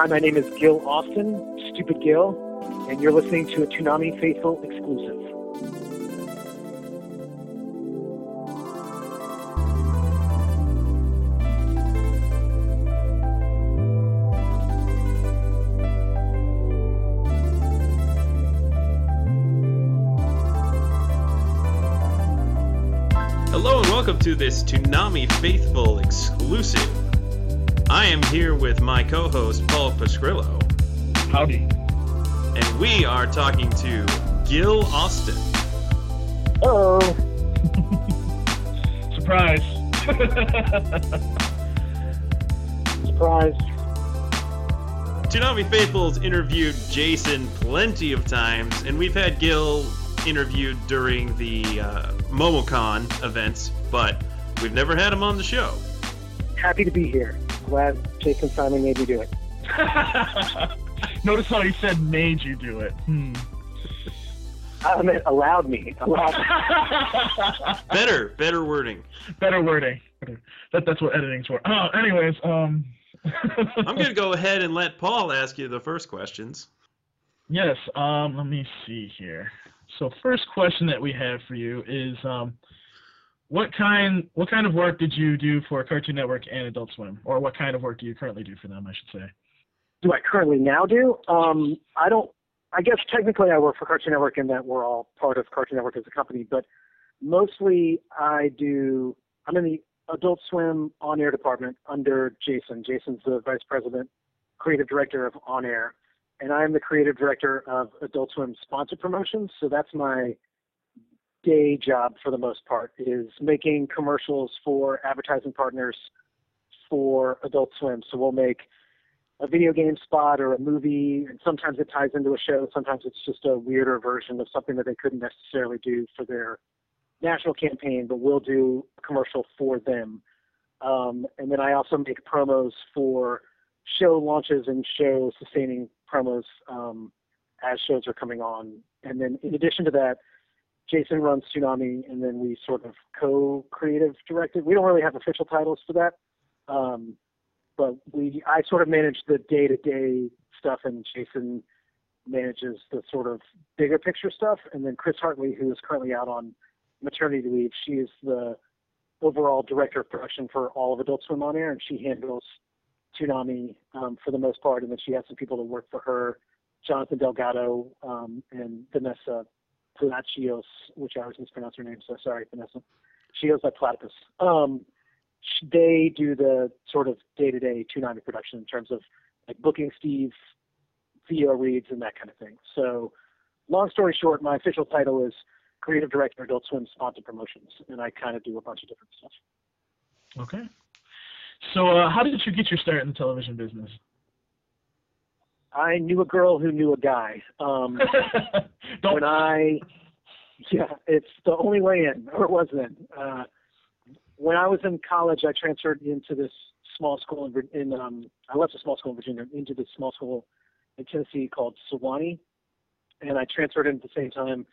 Hi, my name is Gil Austin, Stupid Gil, and you're listening to a Toonami Faithful exclusive. Hello and welcome to this Toonami Faithful exclusive. I am here with my co-host Paul Pascrillo, Howdy. and we are talking to Gil Austin. Oh, Surprise. surprise. Toonami Faithful's interviewed Jason plenty of times, and we've had Gil interviewed during the uh, MomoCon events, but we've never had him on the show. Happy to be here. Glad Jason finally made me do it. Notice how he said made you do it. Hmm. I meant allowed me. Allowed me. Better, better wording. Better wording. That, that's what editing's for. Oh, anyways, um. I'm going to go ahead and let Paul ask you the first questions. Yes. Um. Let me see here. So, first question that we have for you is, um, what kind what kind of work did you do for Cartoon Network and Adult Swim, or what kind of work do you currently do for them? I should say. do I currently now do? Um, I don't. I guess technically I work for Cartoon Network in that we're all part of Cartoon Network as a company, but mostly I do. I'm in the Adult Swim on-air department under Jason. Jason's the vice president, creative director of on-air, and I'm the creative director of Adult Swim sponsor promotions. So that's my day job for the most part is making commercials for advertising partners for Adult Swim. So we'll make a video game spot or a movie, and sometimes it ties into a show. Sometimes it's just a weirder version of something that they couldn't necessarily do for their national campaign, but we'll do a commercial for them. Um, and then I also make promos for show launches and show sustaining promos um, as shows are coming on. And then in addition to that, Jason runs Toonami, and then we sort of co-creative directed. We don't really have official titles for that. Um, but we I sort of manage the day to day stuff and Jason manages the sort of bigger picture stuff and then Chris Hartley who is currently out on maternity leave she is the overall director of production for all of Adult Swim on air and she handles Toonami um, for the most part and then she has some people that work for her Jonathan Delgado um, and Vanessa Palacios which I always mispronounce her name so sorry Vanessa she goes by Platypus um, they do the sort of day-to-day Toonami production in terms of like booking Steve, video reads, and that kind of thing. So, long story short, my official title is creative director, Adult Swim sponsor promotions, and I kind of do a bunch of different stuff. Okay. So, uh, how did you get your start in the television business? I knew a girl who knew a guy. Um, Don't. when I, yeah, it's the only way in, or it was then. Uh, when I was in college, I transferred into this small school in, in um, I left a small school in Virginia into this small school in Tennessee called Sewanee, and I transferred in at the same time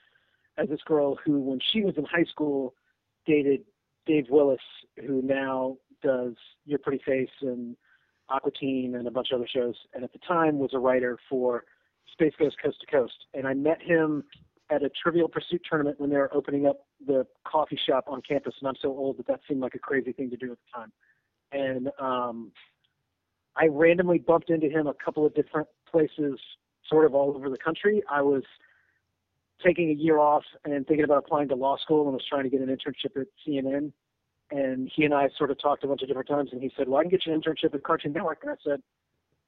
as this girl who, when she was in high school, dated Dave Willis, who now does Your Pretty Face and Aqua Teen and a bunch of other shows, and at the time was a writer for Space Ghost Coast to Coast. And I met him at a Trivial Pursuit tournament when they were opening up the coffee shop on campus, and I'm so old that that seemed like a crazy thing to do at the time. And um, I randomly bumped into him a couple of different places, sort of all over the country. I was taking a year off and thinking about applying to law school and was trying to get an internship at CNN. And he and I sort of talked a bunch of different times, and he said, "Well, I can get you an internship at Cartoon Network." And I said,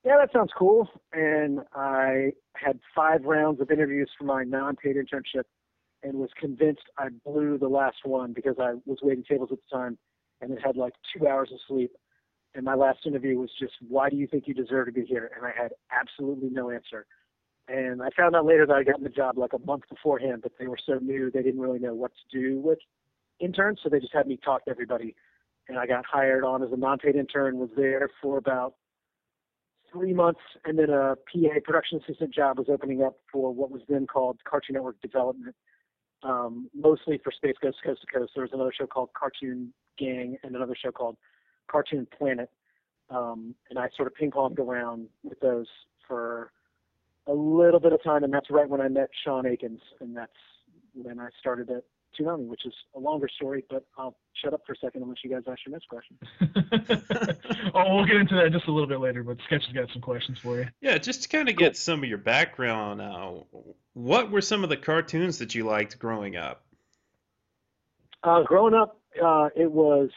"Yeah, that sounds cool." And I had five rounds of interviews for my non-paid internship, and was convinced I blew the last one because I was waiting tables at the time, and it had like two hours of sleep. And my last interview was just, "Why do you think you deserve to be here?" And I had absolutely no answer. And I found out later that I got the job like a month beforehand, but they were so new they didn't really know what to do with interns, so they just had me talk to everybody. And I got hired on as a non-paid intern, was there for about three months, and then a PA production assistant job was opening up for what was then called Cartoon Network Development, um, mostly for Space Ghost Coast to Coast. There was another show called Cartoon Gang and another show called Cartoon Planet. Um, and I sort of ping ponged around with those for a little bit of time, and that's right when I met Sean Akins, and that's when I started at Toonami, which is a longer story, but I'll shut up for a second unless you guys ask your next question. oh, we'll get into that just a little bit later, but Sketch's got some questions for you. Yeah, just to kind of get some of your background now, what were some of the cartoons that you liked growing up? Uh, growing up, uh, it was,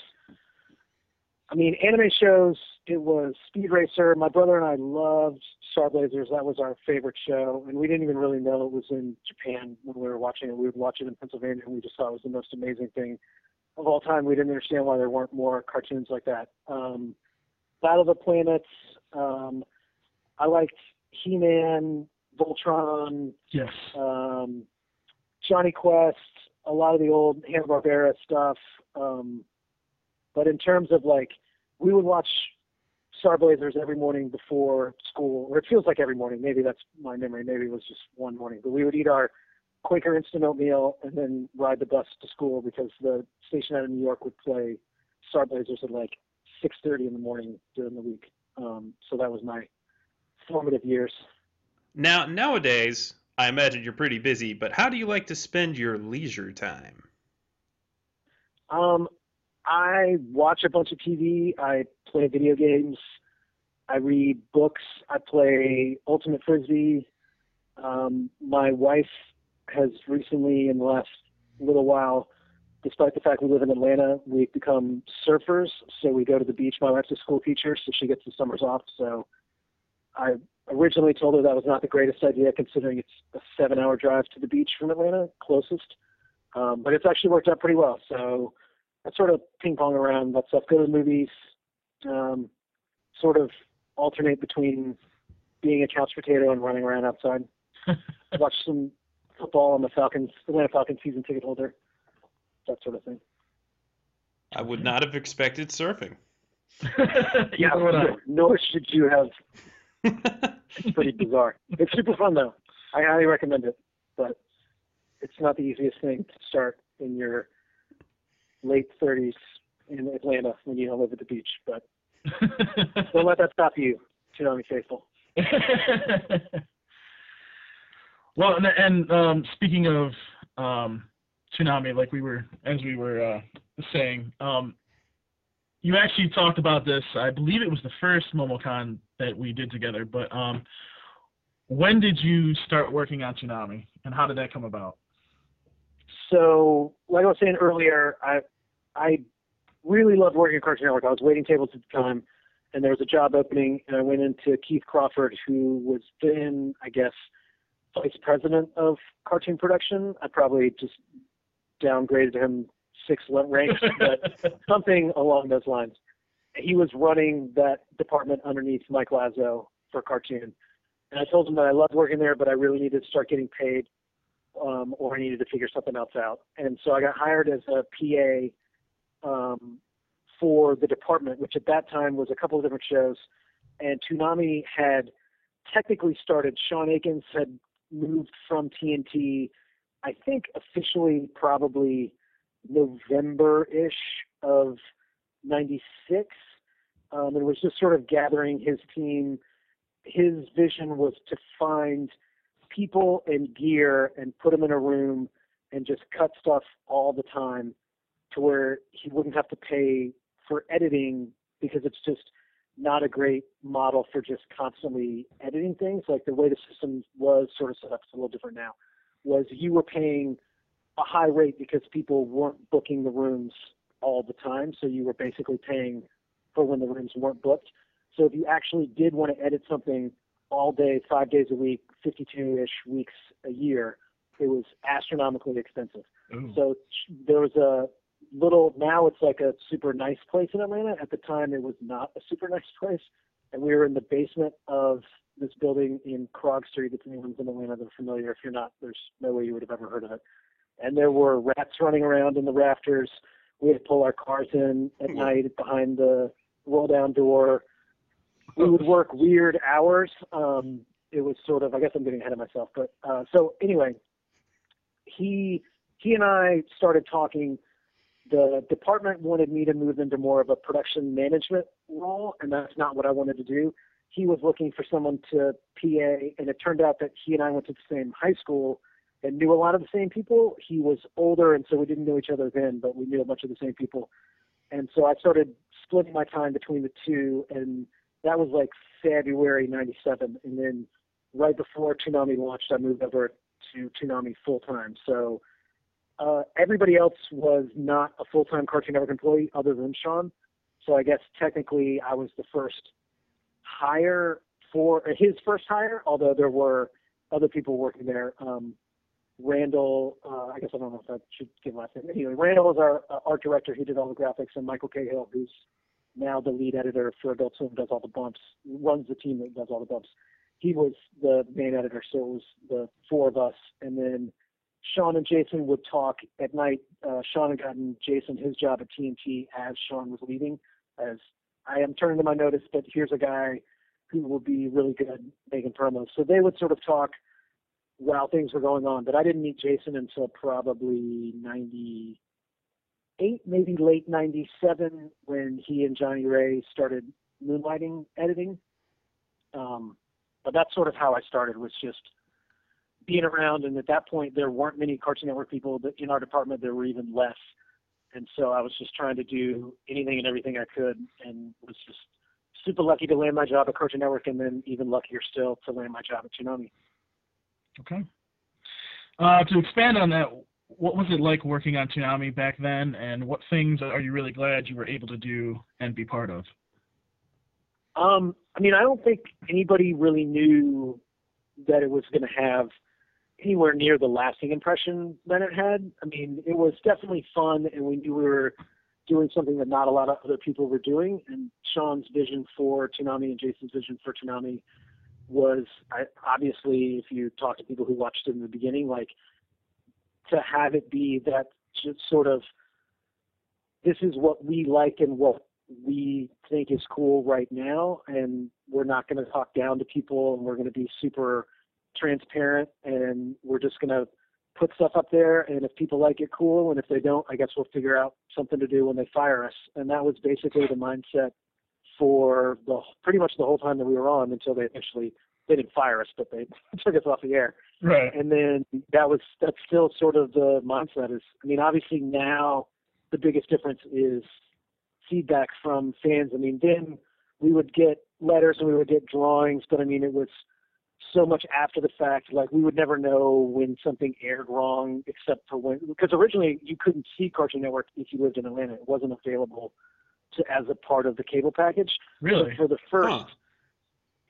I mean, anime shows, it was Speed Racer. My brother and I loved Star Blazers. That was our favorite show, and we didn't even really know it was in Japan when we were watching it. We would watch it in Pennsylvania, and we just thought it was the most amazing thing of all time. We didn't understand why there weren't more cartoons like that. Um, Battle of the Planets. Um, I liked He-Man, Voltron, Yes. um, Jonny Quest, a lot of the old Hanna Barbera stuff. Um, but in terms of like, we would watch Star Blazers every morning before school, or it feels like every morning. Maybe that's my memory. Maybe it was just one morning. But we would eat our Quaker instant oatmeal and then ride the bus to school because the station out of New York would play Star Blazers at like 6:30 in the morning during the week. Um, so that was my formative years. Now, nowadays, I imagine you're pretty busy, but how do you like to spend your leisure time? Um, I watch a bunch of TV. I play video games. I read books. I play Ultimate Frisbee. Um, my wife has recently, in the last little while, despite the fact we live in Atlanta, we've become surfers. So we go to the beach. My wife's a school teacher, so she gets the summers off. So I originally told her that was not the greatest idea, considering it's a seven-hour drive to the beach from Atlanta, closest. Um, but it's actually worked out pretty well. So I sort of ping pong around that stuff. Go to the movies. Um, sort of alternate between being a couch potato and running around outside. Watch some football. I'm a Falcons, Atlanta Falcons season ticket holder. That sort of thing. I would not have expected surfing. yeah, would I. Nor should you have. It's pretty bizarre. It's super fun though. I highly recommend it, but it's not the easiest thing to start in your late 30s in Atlanta when you don't live at the beach. But don't let that stop you, Toonami faithful. well, and, and um, speaking of um, Toonami, like we were, as we were uh, saying, um, you actually talked about this. I believe it was the first MomoCon that we did together. But um, when did you start working on Toonami, and how did that come about? So, like I was saying earlier, I I really loved working at Cartoon Network. I was waiting tables at the time, and there was a job opening, and I went into Keith Crawford, who was then, I guess, vice president of cartoon production. I probably just downgraded him six ranks, but something along those lines. He was running that department underneath Mike Lazzo for cartoon. And I told him that I loved working there, but I really needed to start getting paid um, or I needed to figure something else out. And so I got hired as a PA um, for the department, which at that time was a couple of different shows. And Toonami had technically started. Sean Akins had moved from TNT, I think officially probably November-ish of 96. Um, and was just sort of gathering his team. His vision was to find people and gear and put them in a room and just cut stuff all the time to where he wouldn't have to pay for editing because it's just not a great model for just constantly editing things. Like the way the system was sort of set up, it's a little different now, was you were paying a high rate because people weren't booking the rooms all the time. So you were basically paying for when the rooms weren't booked. So if you actually did want to edit something all day, five days a week, 52 ish weeks a year, it was astronomically expensive. Ooh. So there was a little, now it's like a super nice place in Atlanta. At the time, it was not a super nice place. And we were in the basement of this building in Krog Street. If anyone's in Atlanta, they're familiar. If you're not, there's no way you would have ever heard of it. And there were rats running around in the rafters. We had to pull our cars in at night behind the roll down door. We would work weird hours. Um, it was sort of, I guess I'm getting ahead of myself, but uh, so anyway, he he and I started talking the department wanted me to move into more of a production management role, and that's not what I wanted to do. He was looking for someone to PA, and it turned out that he and I went to the same high school and knew a lot of the same people. He was older, and so we didn't know each other then, but we knew a bunch of the same people. And so I started splitting my time between the two, and that was like February '97. And then right before Toonami launched, I moved over to Toonami full time. So uh, everybody else was not a full time Cartoon Network employee other than Sean. So I guess technically I was the first hire for his first hire, although there were other people working there. Um, Randall, uh, I guess I don't know if I should give last name. Anyway, Randall was our uh, art director. He did all the graphics, and Michael Cahill, who's now the lead editor for Adult Swim, does all the bumps, runs the team that does all the bumps. He was the main editor, so it was the four of us, and then Sean and Jason would talk at night. Uh, Sean had gotten Jason his job at TNT as Sean was leaving. As I am turning to my notice, but here's a guy who will be really good making promos. So they would sort of talk while things were going on. But I didn't meet Jason until probably 98, maybe late 97, when he and Johnny Ray started moonlighting editing. Um, but that's sort of how I started, was just being around. And at that point, there weren't many Cartoon Network people but in our department. There were even less. And so I was just trying to do anything and everything I could and was just super lucky to land my job at Cartoon Network and then even luckier still to land my job at Toonami. Okay. Uh, to expand on that, what was it like working on Toonami back then, and what things are you really glad you were able to do and be part of? Um, I mean, I don't think anybody really knew that it was going to have anywhere near the lasting impression that it had. I mean, it was definitely fun, and we knew we were doing something that not a lot of other people were doing. And Sean's vision for Toonami and Jason's vision for Toonami was I, obviously, if you talk to people who watched it in the beginning, like to have it be that just sort of this is what we like and what we think is cool right now, and we're not going to talk down to people, and we're going to be super transparent, and we're just going to put stuff up there, and if people like it, cool, and if they don't, I guess we'll figure out something to do when they fire us. And that was basically the mindset for the pretty much the whole time that we were on until they eventually they didn't fire us, but they took us off the air. Right. And then that was that's still sort of the mindset is I mean obviously now the biggest difference is feedback from fans. I mean then we would get letters and we would get drawings, but I mean it was so much after the fact. Like we would never know when something aired wrong, except for when because originally you couldn't see Cartoon Network if you lived in Atlanta. It wasn't available to as a part of the cable package. Really? So for the first Huh.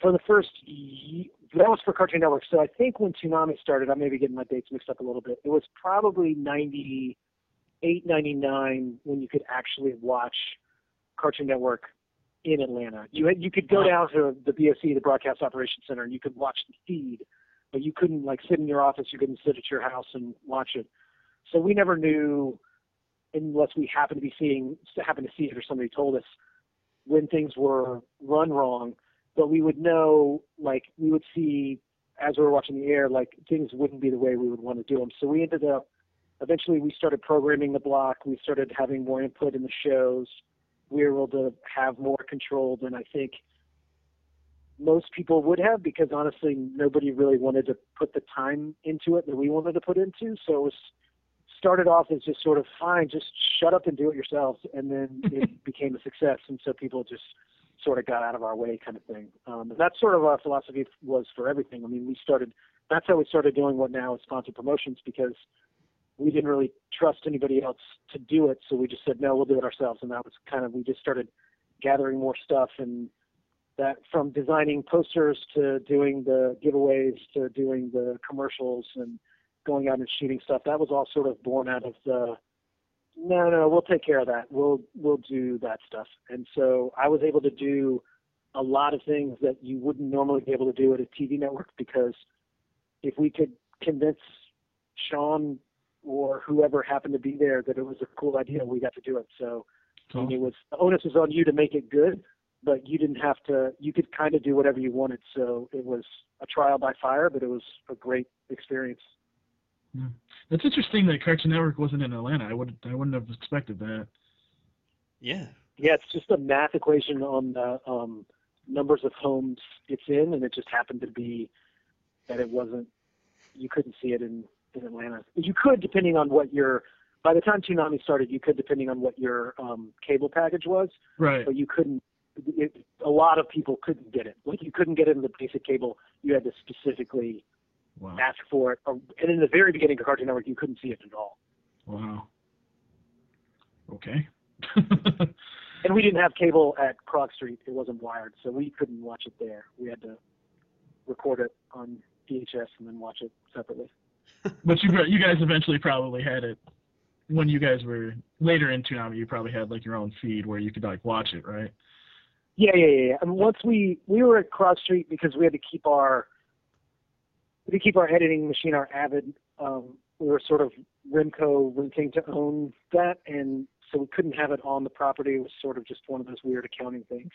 for the first that was for Cartoon Network. So I think when Toonami started, I may be getting my dates mixed up a little bit. It was probably 98, 99 when you could actually watch Cartoon Network in Atlanta. You had, you could go down to the BOC, the Broadcast Operations Center, and you could watch the feed, but you couldn't like sit in your office. You couldn't sit at your house and watch it. So we never knew, unless we happened to be seeing, happened to see it or somebody told us when things were run wrong. But we would know, like we would see as we were watching the air, like things wouldn't be the way we would want to do them. So we ended up, eventually, we started programming the block. We started having more input in the shows. We were able to have more control than I think most people would have because honestly, nobody really wanted to put the time into it that we wanted to put into. So it was started off as just sort of fine, just shut up and do it yourselves, and then it became a success, and so people just sort of got out of our way, kind of thing. Um, and that's sort of our philosophy was for everything. I mean, we started. That's how we started doing what now is sponsored promotions because we didn't really trust anybody else to do it, so we just said no, we'll do it ourselves, and that was kind of we just started gathering more stuff and that from designing posters to doing the giveaways to doing the commercials and going out and shooting stuff that was all sort of born out of the no no we'll take care of that. We'll we'll do that stuff. And so i was able to do a lot of things that you wouldn't normally be able to do at a tv network because if we could convince sean or whoever happened to be there that it was a cool idea we got to do it so I mean, it was the onus was on you to make it good, but you didn't have to. You could kind of do whatever you wanted. So it was a trial by fire, but it was a great experience. That's interesting that Cartoon Network wasn't in Atlanta. I would I wouldn't have expected that. Yeah. Yeah, it's just a math equation on the um, numbers of homes it's in, and it just happened to be that it wasn't. You couldn't see it in in Atlanta. You could, depending on what your. By the time Toonami started, you could, depending on what your um, cable package was, Right. but you couldn't. It, a lot of people couldn't get it. Like you couldn't get it in the basic cable. You had to specifically Wow. ask for it. Or, and in the very beginning of Cartoon Network, you couldn't see it at all. Wow. Okay. And we didn't have cable at Krog Street. It wasn't wired, so we couldn't watch it there. We had to record it on VHS and then watch it separately. But you you guys eventually probably had it when you guys were later in Toonami. You probably had like your own feed where you could like watch it, right? Yeah, yeah, yeah. And once we we were at Krog Street because we had to keep our we had to keep our editing machine, our Avid. Um, we were sort of Remco renting to own that, and so we couldn't have it on the property. It was sort of just one of those weird accounting things.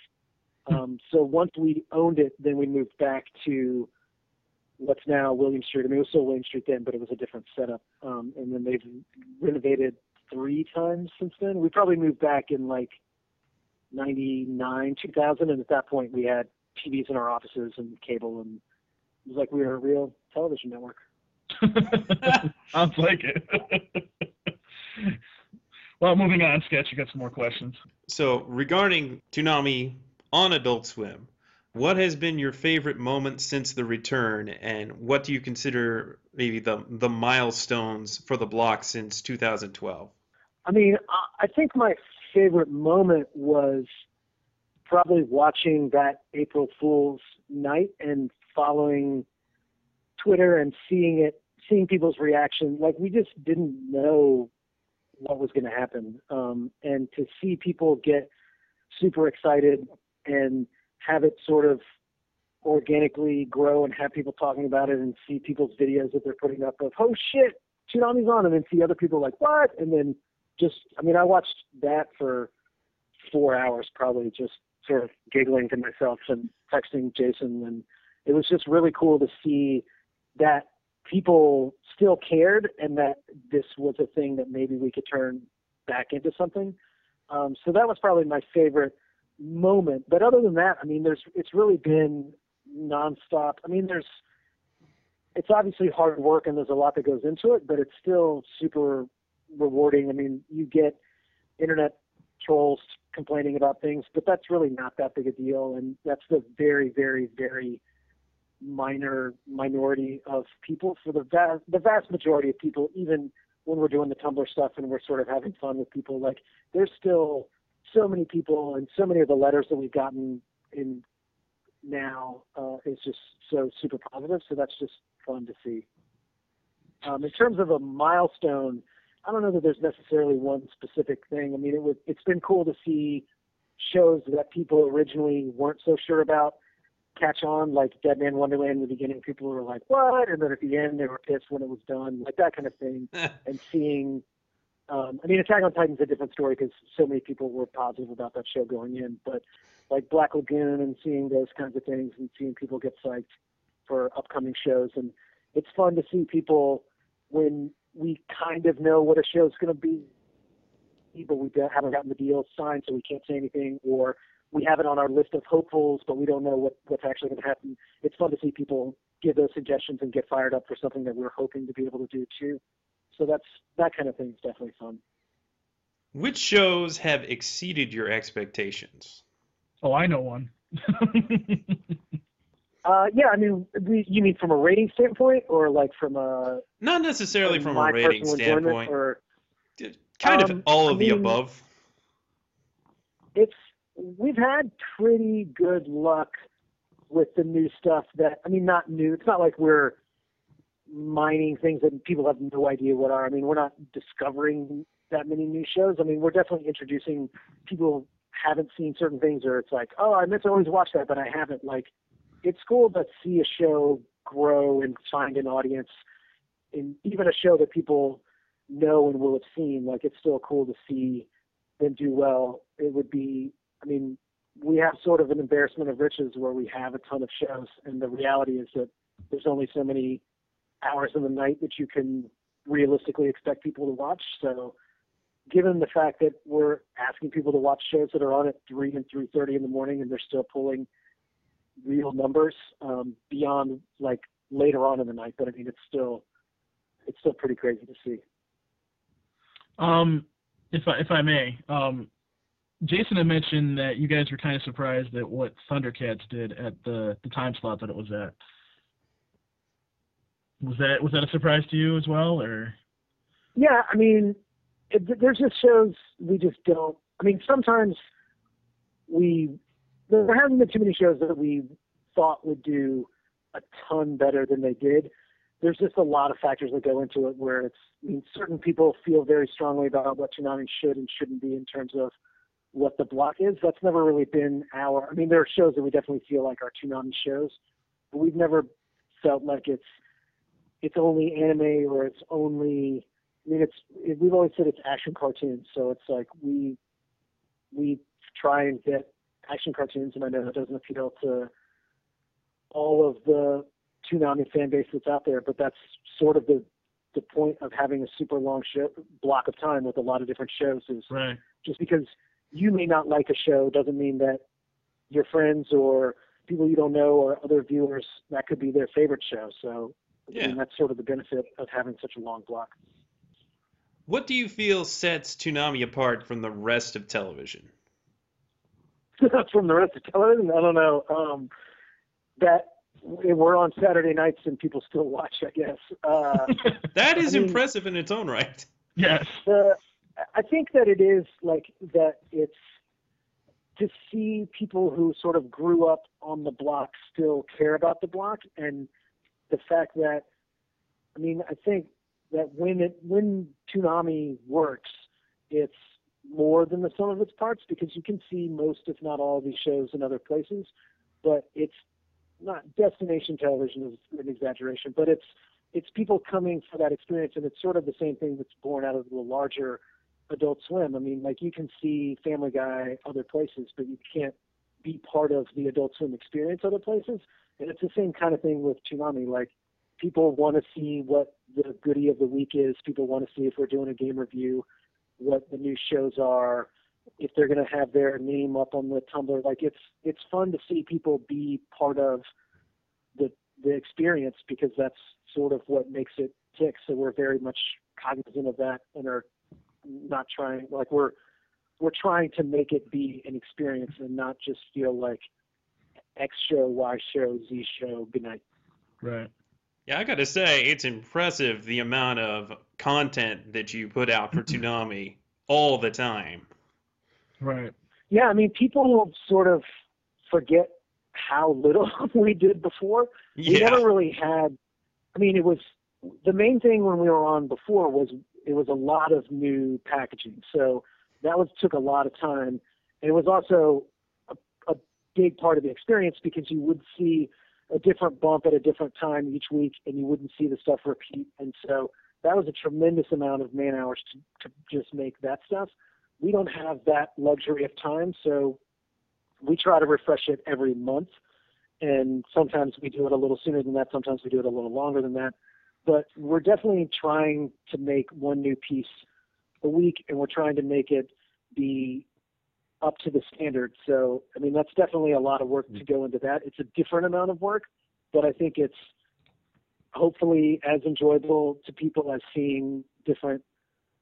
Um, so once we owned it, then we moved back to what's now Williams Street. I mean, it was still Williams Street then, but it was a different setup. Um, and then they've renovated three times since then. We probably moved back in like 99, 2000, and at that point we had TVs in our offices and cable, and it was like we were a real television network. Sounds like it. well, moving on, Sketch. You got some more questions. So regarding Toonami on Adult Swim, what has been your favorite moment since the return, and what do you consider maybe the the milestones for the block since 2012? I mean, I- think my favorite moment was probably watching that April Fool's night and following Twitter and seeing it, seeing people's reaction. Like we just didn't know what was going to happen, um, and to see people get super excited and have it sort of organically grow and have people talking about it and see people's videos that they're putting up of oh shit, Toonami's on, and then see other people like what, and then just I mean I watched that for four hours probably just sort of giggling to myself and texting Jason and it was just really cool to see that people still cared and that this was a thing that maybe we could turn back into something. Um, so that was probably my favorite moment. But other than that, I mean, there's it's really been nonstop. I mean, there's it's obviously hard work and there's a lot that goes into it, but it's still super rewarding. I mean, you get internet trolls complaining about things, but that's really not that big a deal, and that's the very, very, very minor minority of people. For the vast, the vast majority of people, even when we're doing the Tumblr stuff and we're sort of having fun with people, like there's still so many people and so many of the letters that we've gotten in now uh, is just so super positive. So that's just fun to see. Um, in terms of a milestone, I don't know that there's necessarily one specific thing. I mean, it was it's been cool to see shows that people originally weren't so sure about catch on, like Deadman Wonderland in the beginning. People were like, "What?" and then at the end they were pissed when it was done, like that kind of thing. and seeing, um, I mean, Attack on Titan's a different story because so many people were positive about that show going in, but like Black Lagoon and seeing those kinds of things and seeing people get psyched for upcoming shows and it's fun to see people when we kind of know what a show's going to be, but we haven't gotten the deal signed, so we can't say anything, or we have it on our list of hopefuls, but we don't know what, what's actually going to happen. It's fun to see people give those suggestions and get fired up for something that we're hoping to be able to do too. So that's that kind of thing is definitely fun. Which shows have exceeded your expectations? Oh, I know one. Uh, yeah, I mean, you mean from a rating standpoint, or like from a Not necessarily from a rating standpoint, or kind of Um, all I of the mean- above. it's we've had pretty good luck with the new stuff that I mean not new it's not like we're mining things that people have no idea what are. I mean we're not discovering that many new shows. I mean we're definitely introducing people haven't seen certain things or it's like oh I meant to always watch that but I haven't. Like it's cool to see a show grow and find an audience and even a show that people know and will have seen. Like it's still cool to see them do well, it would be, I mean, we have sort of an embarrassment of riches where we have a ton of shows, and the reality is that there's only so many hours in the night that you can realistically expect people to watch. So, given the fact that we're asking people to watch shows that are on at three and three thirty in the morning, and they're still pulling real numbers um, beyond like later on in the night, but I mean, it's still it's still pretty crazy to see. Um, if I if I may, um, Jason had mentioned that you guys were kind of surprised at what Thundercats did at the the time slot that it was at. Was that was that a surprise to you as well, or? Yeah, I mean, it, there's just shows we just don't. I mean, sometimes we there haven't been too many shows that we thought would do a ton better than they did. There's just a lot of factors that go into it where it's, I mean, certain people feel very strongly about what Toonami should and shouldn't be in terms of what the block is. That's never really been our, I mean, there are shows that we definitely feel like are Toonami shows, but we've never felt like it's, it's only anime or it's only, I mean, it's, it, we've always said it's action cartoons. So it's like we, we try and get action cartoons, and I know that doesn't appeal to all of the Toonami fan base that's out there, but that's sort of the the point of having a super long show block of time with a lot of different shows is right. just because you may not like a show doesn't mean that your friends or people you don't know or other viewers that could be their favorite show. So yeah. I mean, that's sort of the benefit of having such a long block. What do you feel sets Toonami apart from the rest of television? from the rest of television, I don't know. Um, that we're on Saturday nights and people still watch. I guess uh, that is I mean, impressive in its own right. Yes. Uh, I think that it is like that. It's to see people who sort of grew up on the block still care about the block, and the fact that I mean, I think that when it when Toonami works, it's more than the sum of its parts because you can see most, if not all, of these shows in other places, but it's not destination television is an exaggeration, but it's it's people coming for that experience, and it's sort of the same thing that's born out of the larger Adult Swim. I mean, like you can see Family Guy other places, but you can't be part of the Adult Swim experience other places. And it's the same kind of thing with Toonami. Like people want to see what the goodie of the week is. People want to see if we're doing a game review, what the new shows are, if they're going to have their name up on the Tumblr. Like it's it's fun to see people be part of the the experience because that's sort of what makes it tick. So we're very much cognizant of that and are not trying like we're we're trying to make it be an experience and not just feel like X show, Y show, Z show, good night. Right. Yeah, I got to say, it's impressive the amount of content that you put out for Toonami all the time. Right. Yeah, I mean, people will sort of forget how little we did before. Yeah. We never really had. I mean, it was the main thing when we were on before was it was a lot of new packaging. So that was took a lot of time. And it was also a, a big part of the experience because you would see a different bump at a different time each week, and you wouldn't see the stuff repeat. And so that was a tremendous amount of man hours to, to just make that stuff. We don't have that luxury of time, so we try to refresh it every month. And sometimes we do it a little sooner than that. Sometimes we do it a little longer than that. But we're definitely trying to make one new piece a week, and we're trying to make it be up to the standard. So, I mean, that's definitely a lot of work to mm. go into that. It's a different amount of work, but I think it's hopefully as enjoyable to people as seeing different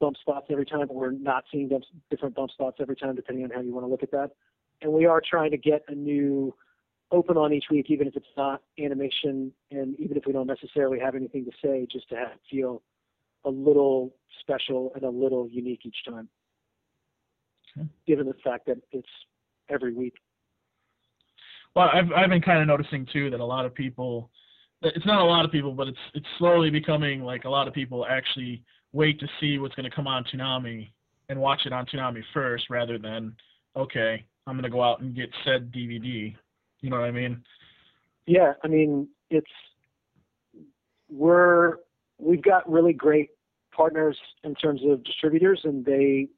bump spots every time or not seeing different bump spots every time, depending on how you want to look at that. And we are trying to get a new open on each week, even if it's not animation and even if we don't necessarily have anything to say, just to have feel a little special and a little unique each time given the fact that it's every week. Well, I've I've been kind of noticing too that a lot of people, it's not a lot of people, but it's it's slowly becoming like a lot of people actually wait to see what's going to come on Toonami and watch it on Toonami first, rather than okay, I'm going to go out and get said DVD. You know what I mean? Yeah, I mean it's we're we've got really great partners in terms of distributors, and they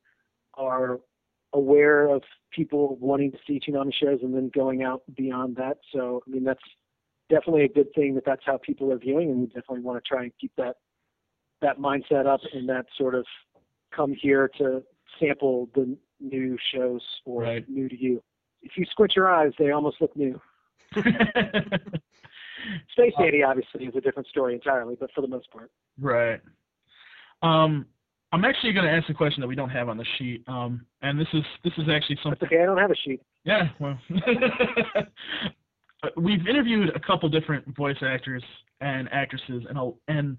are aware of people wanting to see Toonami shows and then going out beyond that. So, I mean, that's definitely a good thing that that's how people are viewing, and we definitely want to try and keep that that mindset up and that sort of come here to sample the new shows or Right. new to you. If you squint your eyes, they almost look new. Space Uh, Dandy obviously is a different story entirely, but for the most part. right. Um, I'm actually going to ask a question that we don't have on the sheet. Um, and this is this is actually something. That's okay. I don't have a sheet. Yeah, well, we've interviewed a couple different voice actors and actresses, and and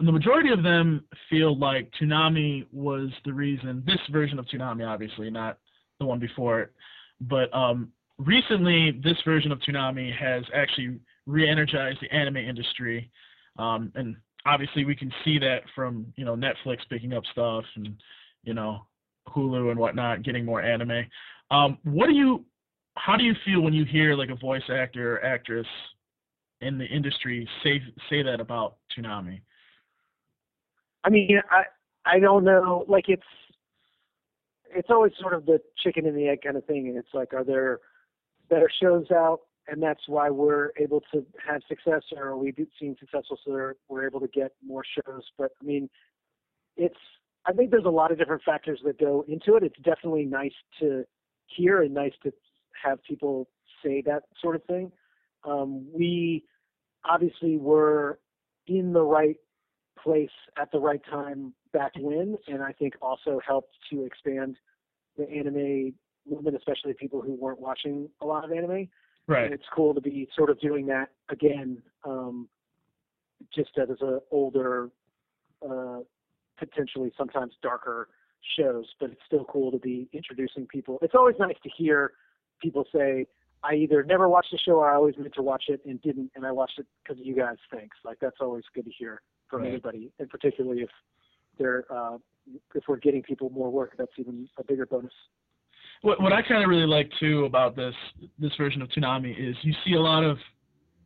the majority of them feel like Toonami was the reason. This version of Toonami, obviously, not the one before it, but um, recently this version of Toonami has actually re-energized the anime industry, um, and obviously we can see that from you know Netflix picking up stuff and you know Hulu and whatnot getting more anime. Um, what do you, how do you feel when you hear like a voice actor or actress in the industry say say that about Toonami? I mean, I I don't know. Like it's it's always sort of the chicken and the egg kind of thing. And it's like, are there better shows out, and that's why we're able to have success, or are we being successful so we're able to get more shows? But I mean, it's I think there's a lot of different factors that go into it. It's definitely nice to hear and nice to have people say that sort of thing. Um, we obviously were in the right place at the right time back when, and I think also helped to expand the anime movement, especially people who weren't watching a lot of anime. And Right. it's cool to be sort of doing that again, um, just as a older, uh, potentially sometimes darker shows, but it's still cool to be introducing people. It's always nice to hear people say, I either never watched the show or I always meant to watch it and didn't, and I watched it because of you guys. Thanks. Like that's always good to hear from Right. anybody, and particularly if they're uh, if we're getting people more work, that's even a bigger bonus. What what I kind of really like too about this this version of Toonami is you see a lot of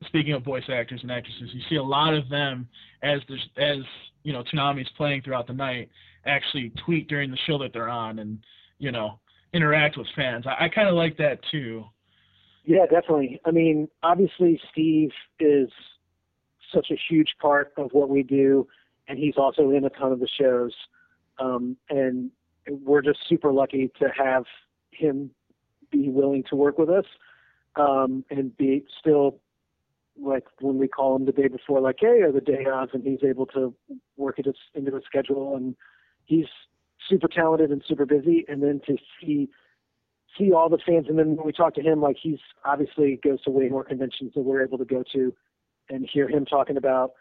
speaking of voice actors and actresses, you see a lot of them as there's as you know Toonami's playing throughout the night actually tweet during the show that they're on and you know interact with fans. I, I kind of like that too. Yeah, definitely. I mean, obviously, Steve is such a huge part of what we do, and he's also in a ton of the shows. Um, and we're just super lucky to have him be willing to work with us um, and be still like when we call him the day before, like, hey, or the day of, and he's able to work it into his schedule. And he's super talented and super busy. And then to see see all the fans and then when we talk to him like he's obviously goes to way more conventions than we're able to go to and hear him talking about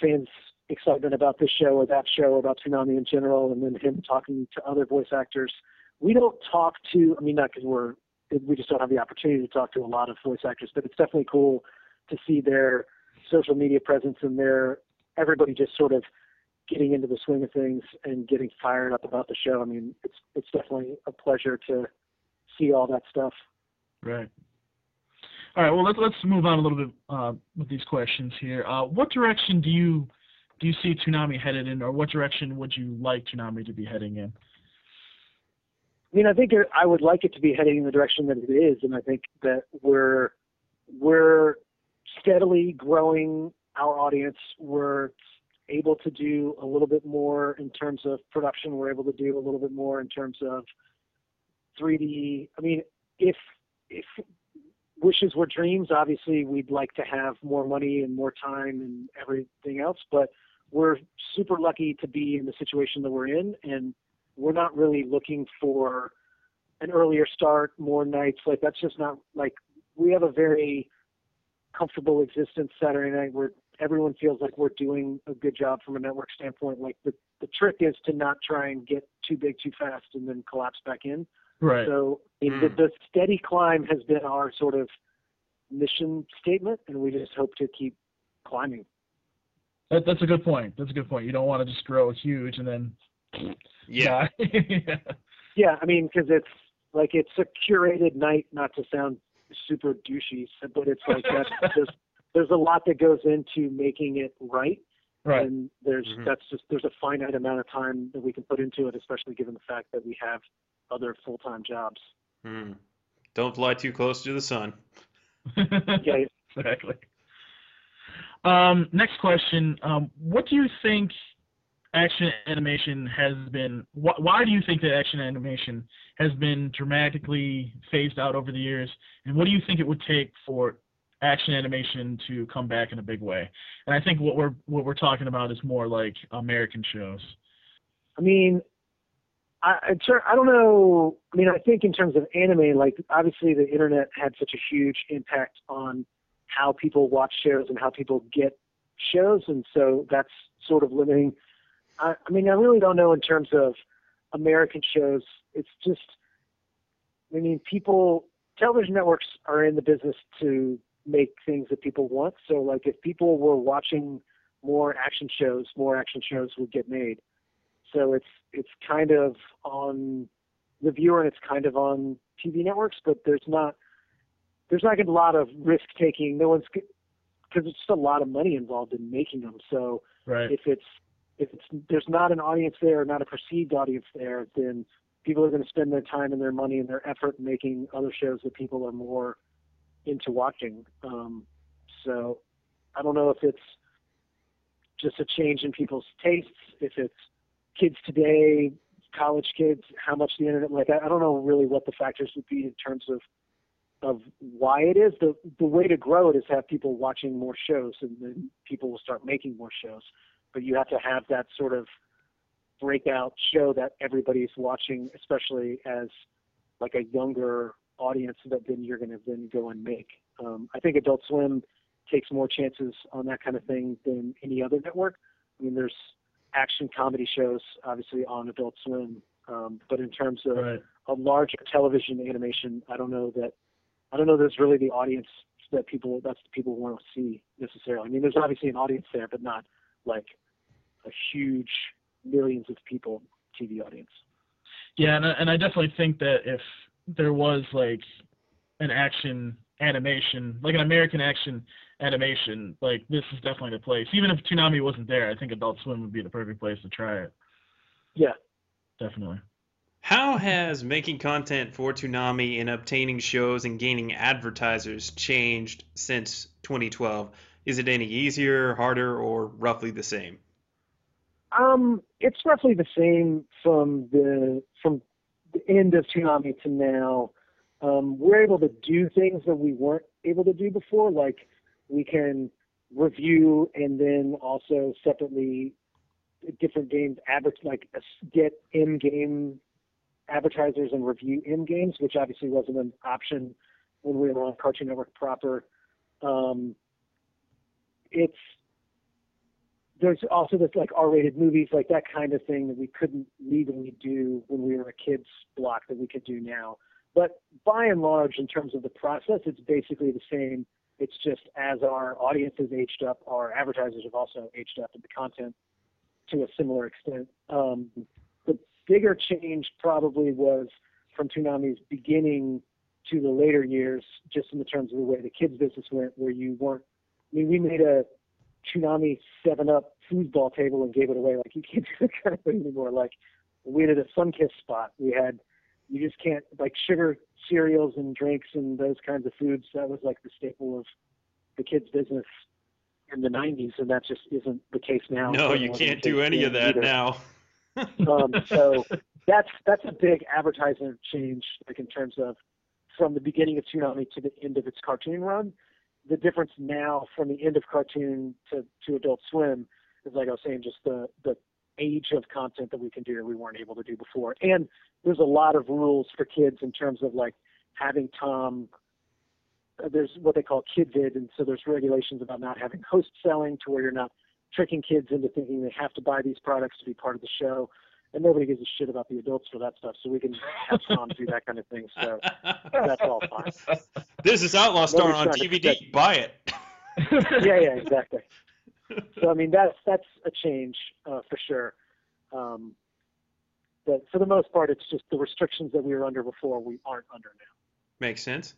fans excitement about this show or that show about Toonami in general and then him talking to other voice actors we don't talk to i mean not because we're we just don't have the opportunity to talk to a lot of voice actors but it's definitely cool to see their social media presence and their everybody just sort of getting into the swing of things and getting fired up about the show i mean it's it's definitely a pleasure to see all that stuff. Right. All right. Well, let's let's move on a little bit uh, with these questions here. Uh, what direction do you do you see Toonami headed in, or what direction would you like Toonami to be heading in? I mean, I think I would like it to be heading in the direction that it is, and I think that we're we're steadily growing our audience. We're able to do a little bit more in terms of production. We're able to do a little bit more in terms of 3D. I mean, if if wishes were dreams, obviously we'd like to have more money and more time and everything else. But we're super lucky to be in the situation that we're in, and we're not really looking for an earlier start, more nights. Like that's just not like we have a very comfortable existence Saturday night where everyone feels like we're doing a good job from a network standpoint. Like the the trick is to not try and get too big too fast and then collapse back in. Right. So Mm. the, the steady climb has been our sort of mission statement, and we just hope to keep climbing. That, that's a good point. That's a good point. You don't want to just grow huge and then Yeah. die. Yeah, I mean, because it's like it's a curated night, not to sound super douchey, but it's like that's there's there's a lot that goes into making it right, right. and there's Mhm. that's just there's a finite amount of time that we can put into it, especially given the fact that we have other full time jobs. Hmm. Don't fly too close to the sun. Yeah, exactly. Um, next question. Um, what do you think action animation has been wh- why do you think that action animation has been dramatically phased out over the years and what do you think it would take for action animation to come back in a big way and i think what we're what we're talking about is more like american shows I mean, I tur- I don't know. I mean, I think in terms of anime, like obviously the internet had such a huge impact on how people watch shows and how people get shows, and so that's sort of limiting. I, I mean, I really don't know in terms of American shows. It's just, I mean, people, television networks are in the business to make things that people want. So, like, if people were watching more action shows, more action shows would get made. So it's it's kind of on the viewer and it's kind of on TV networks, but there's not there's not a lot of risk taking. No one's because it's just a lot of money involved in making them. So right if it's if there's not an audience there, not a perceived audience there, then people are going to spend their time and their money and their effort making other shows that people are more into watching. Um, so I don't know if it's just a change in people's tastes, if it's kids today, college kids, how much the internet like I, I don't know really what the factors would be in terms of of why it is. The the way to grow it is have people watching more shows and then people will start making more shows. But you have to have that sort of breakout show that everybody's watching, especially as like a younger audience that then you're gonna then go and make. Um, I think Adult Swim takes more chances on that kind of thing than any other network. I mean there's action comedy shows, obviously on Adult Swim. Um, but in terms of right a larger television animation, I don't know that I don't know there's really the audience that people that's the people want to see necessarily. I mean, there's obviously an audience there, but not like a huge millions of people TV audience. Yeah, and I, and I definitely think that if there was like an action animation, like an American action animation, like this is definitely the place. Even if Toonami wasn't there, I think Adult Swim would be the perfect place to try it. Yeah. Definitely. How has making content for Toonami and obtaining shows and gaining advertisers changed since 2012? Is it any easier, harder, or roughly the same? Um, it's roughly the same from the from the end of Toonami to now. Um, we're able to do things that we weren't able to do before, like we can review and then also separately different games advert like get in-game advertisers and review in games, which obviously wasn't an option when we were on Cartoon Network proper. Um, it's there's also this like R-rated movies, like that kind of thing that we couldn't legally do when we were a kids block that we could do now. But by and large, in terms of the process, it's basically the same. It's just as our audience has aged up, our advertisers have also aged up, and the content to a similar extent. Um, the bigger change probably was from Toonami's beginning to the later years, just in the terms of the way the kids business went, where you weren't. I mean, we made a Toonami Seven Up foosball table and gave it away. Like you can't do that kind of thing anymore. Like we did a Sunkist spot. We had you just can't like sugar cereals and drinks and those kinds of foods. That was like the staple of the kids business in the 90s, and that just isn't the case now. No, you can't do any of that either. now. um, so that's that's a big advertising change, like in terms of from the beginning of Toonami to the end of its cartoon run. The difference now from the end of cartoon to, to Adult Swim is like I was saying, just the the age of content that we can do that we weren't able to do before. And there's a lot of rules for kids in terms of like having Tom. uh, There's what they call KidVid, and so there's regulations about not having host selling to where you're not tricking kids into thinking they have to buy these products to be part of the show. And nobody gives a shit about the adults for that stuff, so we can have Tom do that kind of thing. So that's all fine. this is Outlaw Star on DVD. Buy it. yeah, yeah, exactly. So I mean, that's that's a change uh, for sure. Um, but for the most part, it's just the restrictions that we were under before we aren't under now. Makes sense.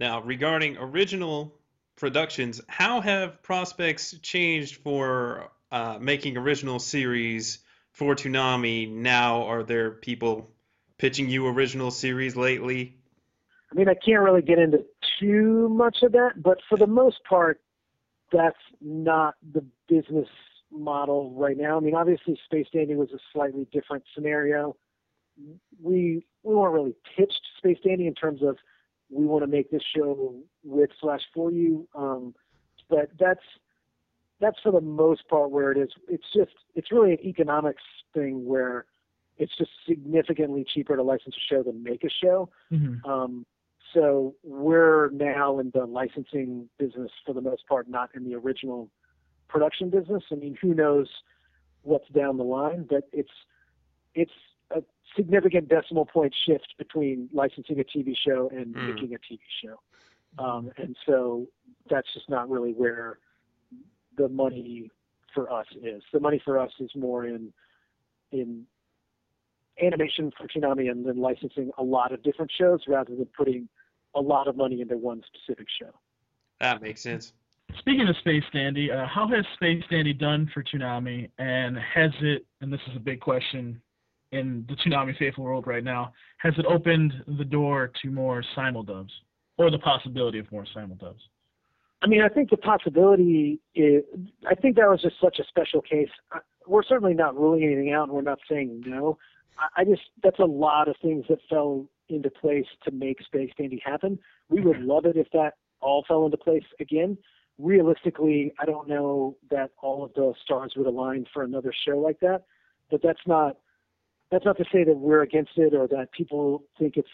Now, regarding original productions, how have prospects changed for uh, making original series for Toonami now? Are there people pitching you original series lately? I mean, I can't really get into too much of that, but for the most part, that's not the business model right now. I mean, obviously, Space Dandy was a slightly different scenario. We we weren't really pitched Space Dandy in terms of we want to make this show with slash for you, um, but that's that's for the most part where it is. It's just it's really an economics thing where it's just significantly cheaper to license a show than make a show. Mm-hmm. Um, so we're now in the licensing business for the most part, not in the original production business. I mean, who knows what's down the line, but it's it's a significant decimal point shift between licensing a TV show and Mm. making a TV show. Um, and so that's just not really where the money for us is. The money for us is more in in animation for Toonami and then licensing a lot of different shows rather than putting a lot of money into one specific show. That makes sense. Speaking of Space Dandy, uh, how has Space Dandy done for Toonami, and has it? And this is a big question in the Toonami faithful world right now. Has it opened the door to more simuldubs, or the possibility of more simuldubs? I mean, I think the possibility is, I think that was just such a special case. We're certainly not ruling anything out and we're not saying no. I, just, that's a lot of things that fell into place to make Space Dandy happen. We would mm-hmm. love it if that all fell into place again. Realistically, I don't know that all of the stars would align for another show like that, but that's not, that's not to say that we're against it or that people think it's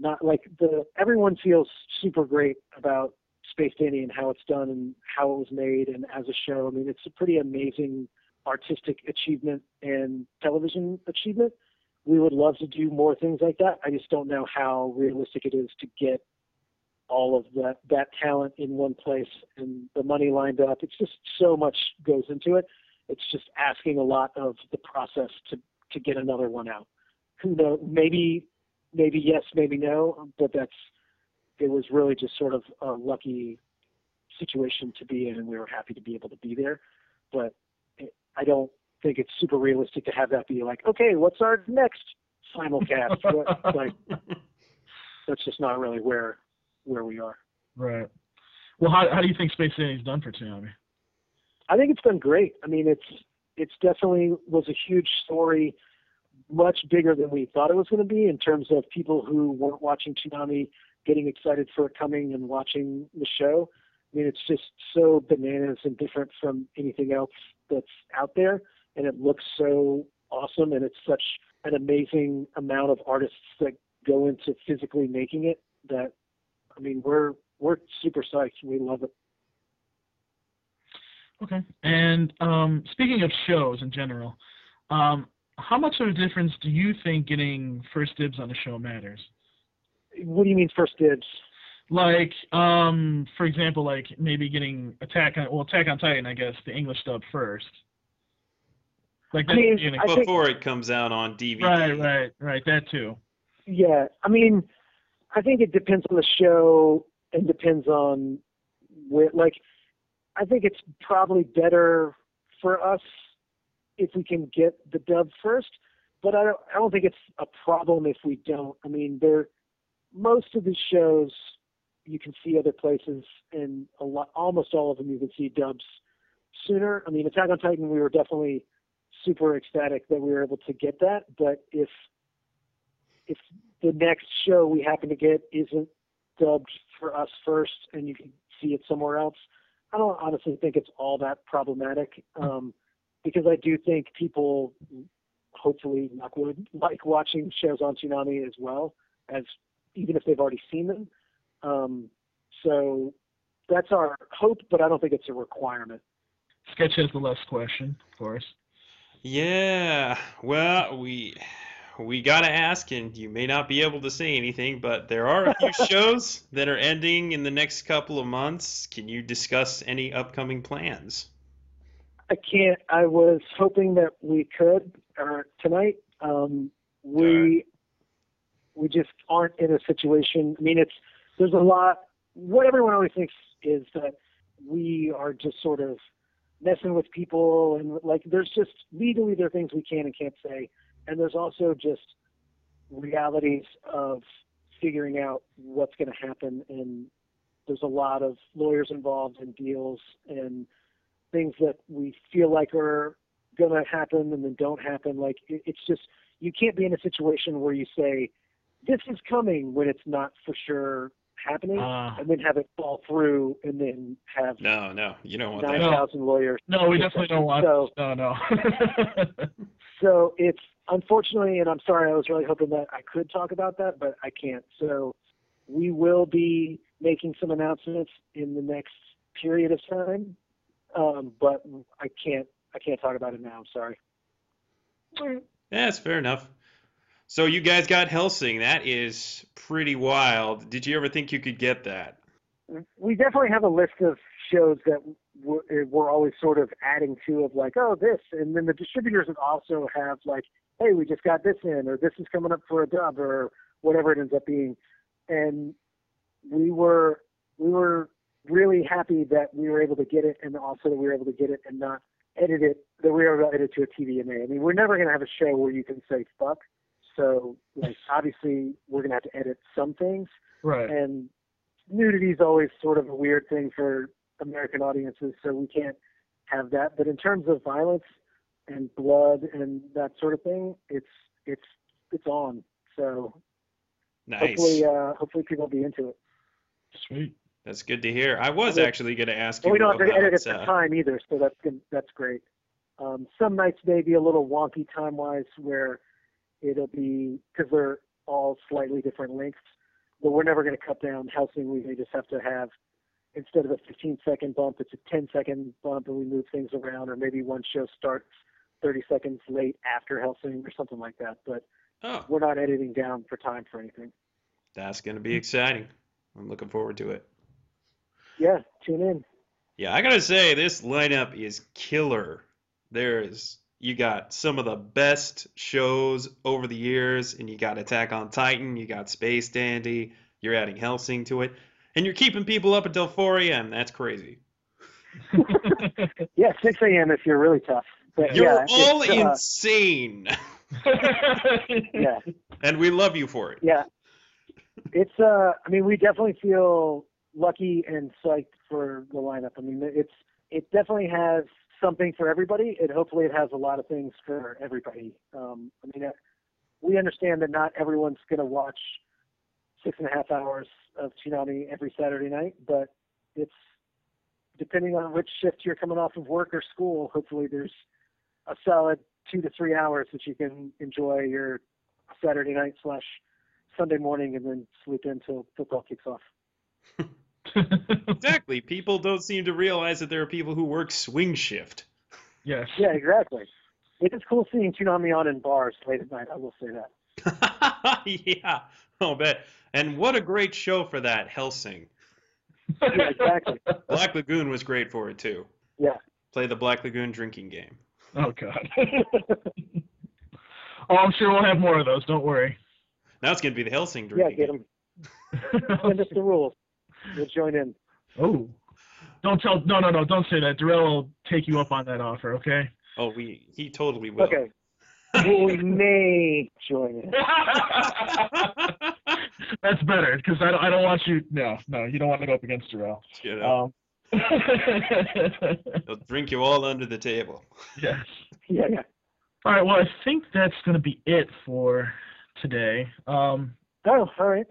not like the, everyone feels super great about Space Dandy and how it's done and how it was made and as a show. I mean, it's a pretty amazing artistic achievement and television achievement. We would love to do more things like that. I just don't know how realistic it is to get all of that that talent in one place and the money lined up. It's just so much goes into it. It's just asking a lot of the process to to get another one out. Who knows? Maybe maybe yes, maybe no, but that's it was really just sort of a lucky situation to be in, and we were happy to be able to be there. But it, I don't think it's super realistic to have that be like, okay, what's our next simulcast? what, like that's just not really where where we are. Right. Well, how how do you think Space Dandy's done for Toonami? I think it's been great. I mean, it's it's definitely was a huge story, much bigger than we thought it was going to be in terms of people who weren't watching Toonami getting excited for it coming and watching the show. I mean, it's just so bananas and different from anything else that's out there, and it looks so awesome, and it's such an amazing amount of artists that go into physically making it that I mean, we're we're super psyched. We love it. Okay. And um, speaking of shows in general, um, how much of a difference do you think getting first dibs on a show matters? What do you mean first dibs? Like, um, for example, like maybe getting Attack on well Attack on Titan, I guess the English dub first. Like I mean, you know- I think- Before it comes out on DVD. right, right, right. That too. Yeah, I mean, I think it depends on the show and depends on where. Like, I think it's probably better for us if we can get the dub first, but I don't. I don't think it's a problem if we don't. I mean, there most of these shows you can see other places, and a lot, almost all of them you can see dubs sooner. I mean, Attack on Titan, we were definitely super ecstatic that we were able to get that, but if if the next show we happen to get isn't dubbed for us first and you can see it somewhere else, I don't honestly think it's all that problematic um, because I do think people, hopefully, like watching shows on Toonami as well as even if they've already seen them. Um, so that's our hope, but I don't think it's a requirement. Sketch has the last question, of course. Yeah, well, we we gotta ask, and you may not be able to say anything, but there are a few shows that are ending in the next couple of months. Can you discuss any upcoming plans? I can't. I was hoping that we could uh, tonight. Um, we we just aren't in a situation. I mean, it's there's a lot. What everyone always thinks is that we are just sort of messing with people, and like there's just legally there are things we can and can't say, and there's also just realities of figuring out what's going to happen, and there's a lot of lawyers involved in deals and things that we feel like are gonna happen and then don't happen. Like it, it's just you can't be in a situation where you say this is coming when it's not for sure happening, Uh, and then have it fall through, and then have No, no, you don't want nine that. lawyers. no, we definitely don't want. So- no, no. So it's unfortunately, and I'm sorry, I was really hoping that I could talk about that, but I can't. So we will be making some announcements in the next period of time, um, but I can't. I can't talk about it now. I'm sorry. Yeah, that's fair enough. So you guys got Hellsing. That is pretty wild. Did you ever think you could get that? we definitely have a list of shows that we're, eh, we're always sort of adding to of like, oh, this, and then the distributors would also have like, hey, we just got this in, or this is coming up for a dub, or whatever it ends up being, and we were we were really happy that we were able to get it, and also that we were able to get it and not edit it, that we were able to edit it to a TVMA. I mean, we're never going to have a show where you can say fuck. So, like, obviously, we're going to have to edit some things right. and nudity is always sort of a weird thing for American audiences, so we can't have that. But in terms of violence and blood and that sort of thing, it's it's it's on. So Nice. hopefully, uh, hopefully people will be into it. Sweet. That's good to hear. I was Okay. actually going to ask you And we don't have to edit it for uh, time either, so that's good. That's great. Um, some nights may be a little wonky time wise, where it'll be because they're all slightly different lengths. But we're never going to cut down Hellsing. We may just have to have instead of a 15 second bump, it's a 10 second bump, and we move things around, or maybe one show starts 30 seconds late after Hellsing or something like that. But Oh, we're not editing down for time for anything. that's going to be exciting. I'm looking forward to it. Yeah, tune in. Yeah, I gotta say this lineup is killer. There's you got some of the best shows over the years, and you got Attack on Titan, you got Space Dandy, you're adding Hellsing to it, and you're keeping people up until 4 a.m. That's crazy. Yeah, 6 a.m. if you're really tough. But You're yeah, all uh, insane, yeah. and we love you for it. Yeah. It's uh I mean we definitely feel lucky and psyched for the lineup. I mean it's it definitely has something for everybody and hopefully it has a lot of things for everybody. Um I mean uh, we understand that not everyone's gonna watch six and a half hours of Toonami every Saturday night, but it's depending on which shift you're coming off of work or school, hopefully there's a solid two to three hours that you can enjoy your Saturday night slash Sunday morning and then sleep in until football kicks off. Exactly. People don't seem to realize that there are people who work swing shift. yes. Yeah, exactly. It is cool seeing Toonami on in bars late at night. I will say that. yeah, I'll bet. And what a great show for that, Hellsing. Yeah, exactly. Black Lagoon was great for it too. Yeah. Play the Black Lagoon drinking game. Oh God. oh, I'm sure we'll have more of those. Don't worry. Now it's gonna be the Hellsing drinking. yeah, drinking get them. Send us the rules. We'll join in. oh. Don't tell. No, no, no. Don't say that. Darrell will take you up on that offer. Okay. Oh, we he totally will. Okay. well, we may join in. That's better because I don't. I don't want you. No, no. You don't want to go up against Darrell. you know, Um, he'll drink you all under the table. yes. Yeah, yeah. All right. Well, I think that's going to be it for today. Um, Oh, all right.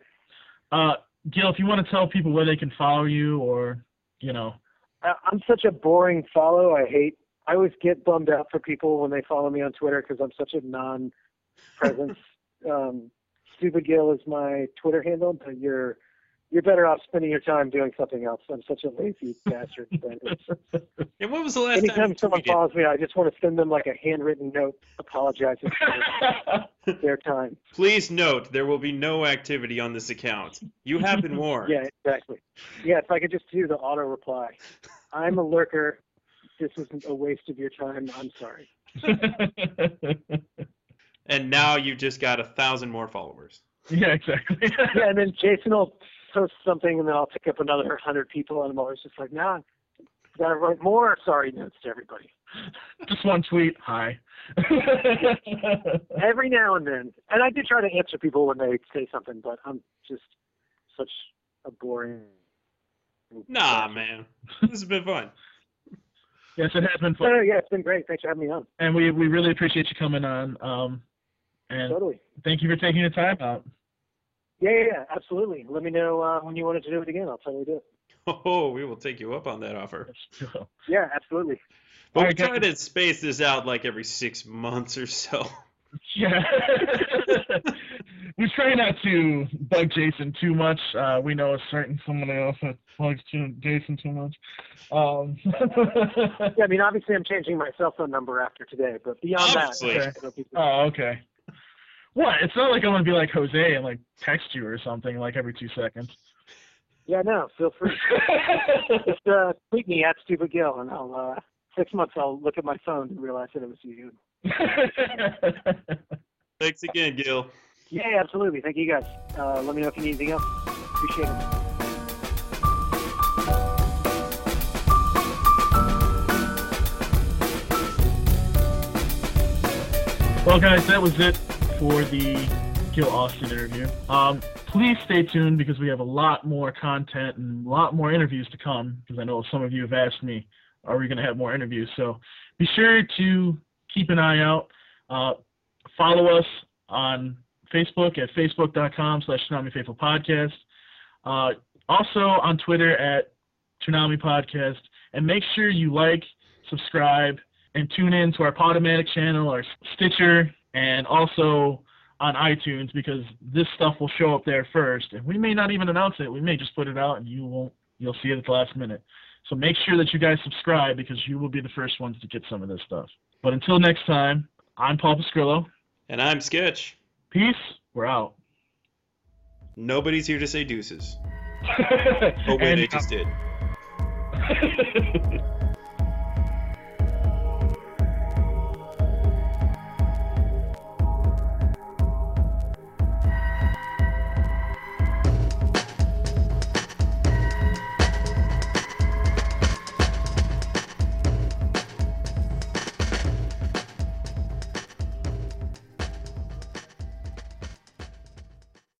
uh, Gil, if you want to tell people where they can follow you, or you know, I'm such a boring follow. I hate. I always get bummed out for people when they follow me on Twitter because I'm such a non-presence. um, Stupid Gill is my Twitter handle, but you're you're better off spending your time doing something else. I'm such a lazy bastard. And when was the last time anytime you someone tweeted? follows me, I just want to send them like a handwritten note apologizing for their time. Please note there will be no activity on this account. You have been warned. Yeah, exactly. Yeah, if I could just do the auto reply. I'm a lurker. This isn't a waste of your time. I'm sorry. And now you've just got a thousand more followers. yeah, exactly. yeah, and then Jason will post something, and then I'll pick up another hundred people, and I'm always just like, nah, gotta write more sorry notes to everybody. Just one tweet. Hi. Every now and then, and I do try to answer people when they say something, but I'm just such a boring. Nah, man. This has been fun. Yes, it has been fun, no, yeah, it's been great. Thanks for having me on. and we we really appreciate you coming on. Um, and Totally. thank you for taking the time out. Yeah, yeah, yeah, absolutely. Let me know uh, when you wanted to do it again. I'll totally do it. Oh, we will take you up on that offer. Yeah, absolutely. But All we right, guys. try to space this out like every six months or so. Yeah. we try not to bug Jason too much. Uh, we know a certain somebody else that bugs Jason too much. Um, Yeah, I mean, obviously, I'm changing my cell phone number after today, but beyond Obviously. that, it'll oh, okay. What? It's not like I'm gonna be like Jose and like text you or something like every two seconds. yeah, no, feel free. Just uh, tweet me at Stupid Gil, and I'll uh, six months I'll look at my phone and realize that it was you. Thanks again, Gil. Yeah, yeah, absolutely. Thank you guys. Uh, let me know if you need anything else. Appreciate it. Well, guys, that was it for the Gil Austin interview. Um, please stay tuned because we have a lot more content and a lot more interviews to come. Because I know some of you have asked me, are we going to have more interviews? So be sure to keep an eye out. Uh, follow us on Facebook at facebook.com slash Toonami Faithful Podcast. Uh, also on Twitter at Toonami Podcast. And make sure you like, subscribe, and tune in to our Podomatic channel, our Stitcher, and also on iTunes because this stuff will show up there first. And we may not even announce it. We may just put it out and you won't you'll see it at the last minute. So make sure that you guys subscribe because you will be the first ones to get some of this stuff. But until next time, I'm Paul Pascrillo. And I'm Sketch. Peace. We're out. Nobody's here to say deuces. Oh, wait, And- they just did.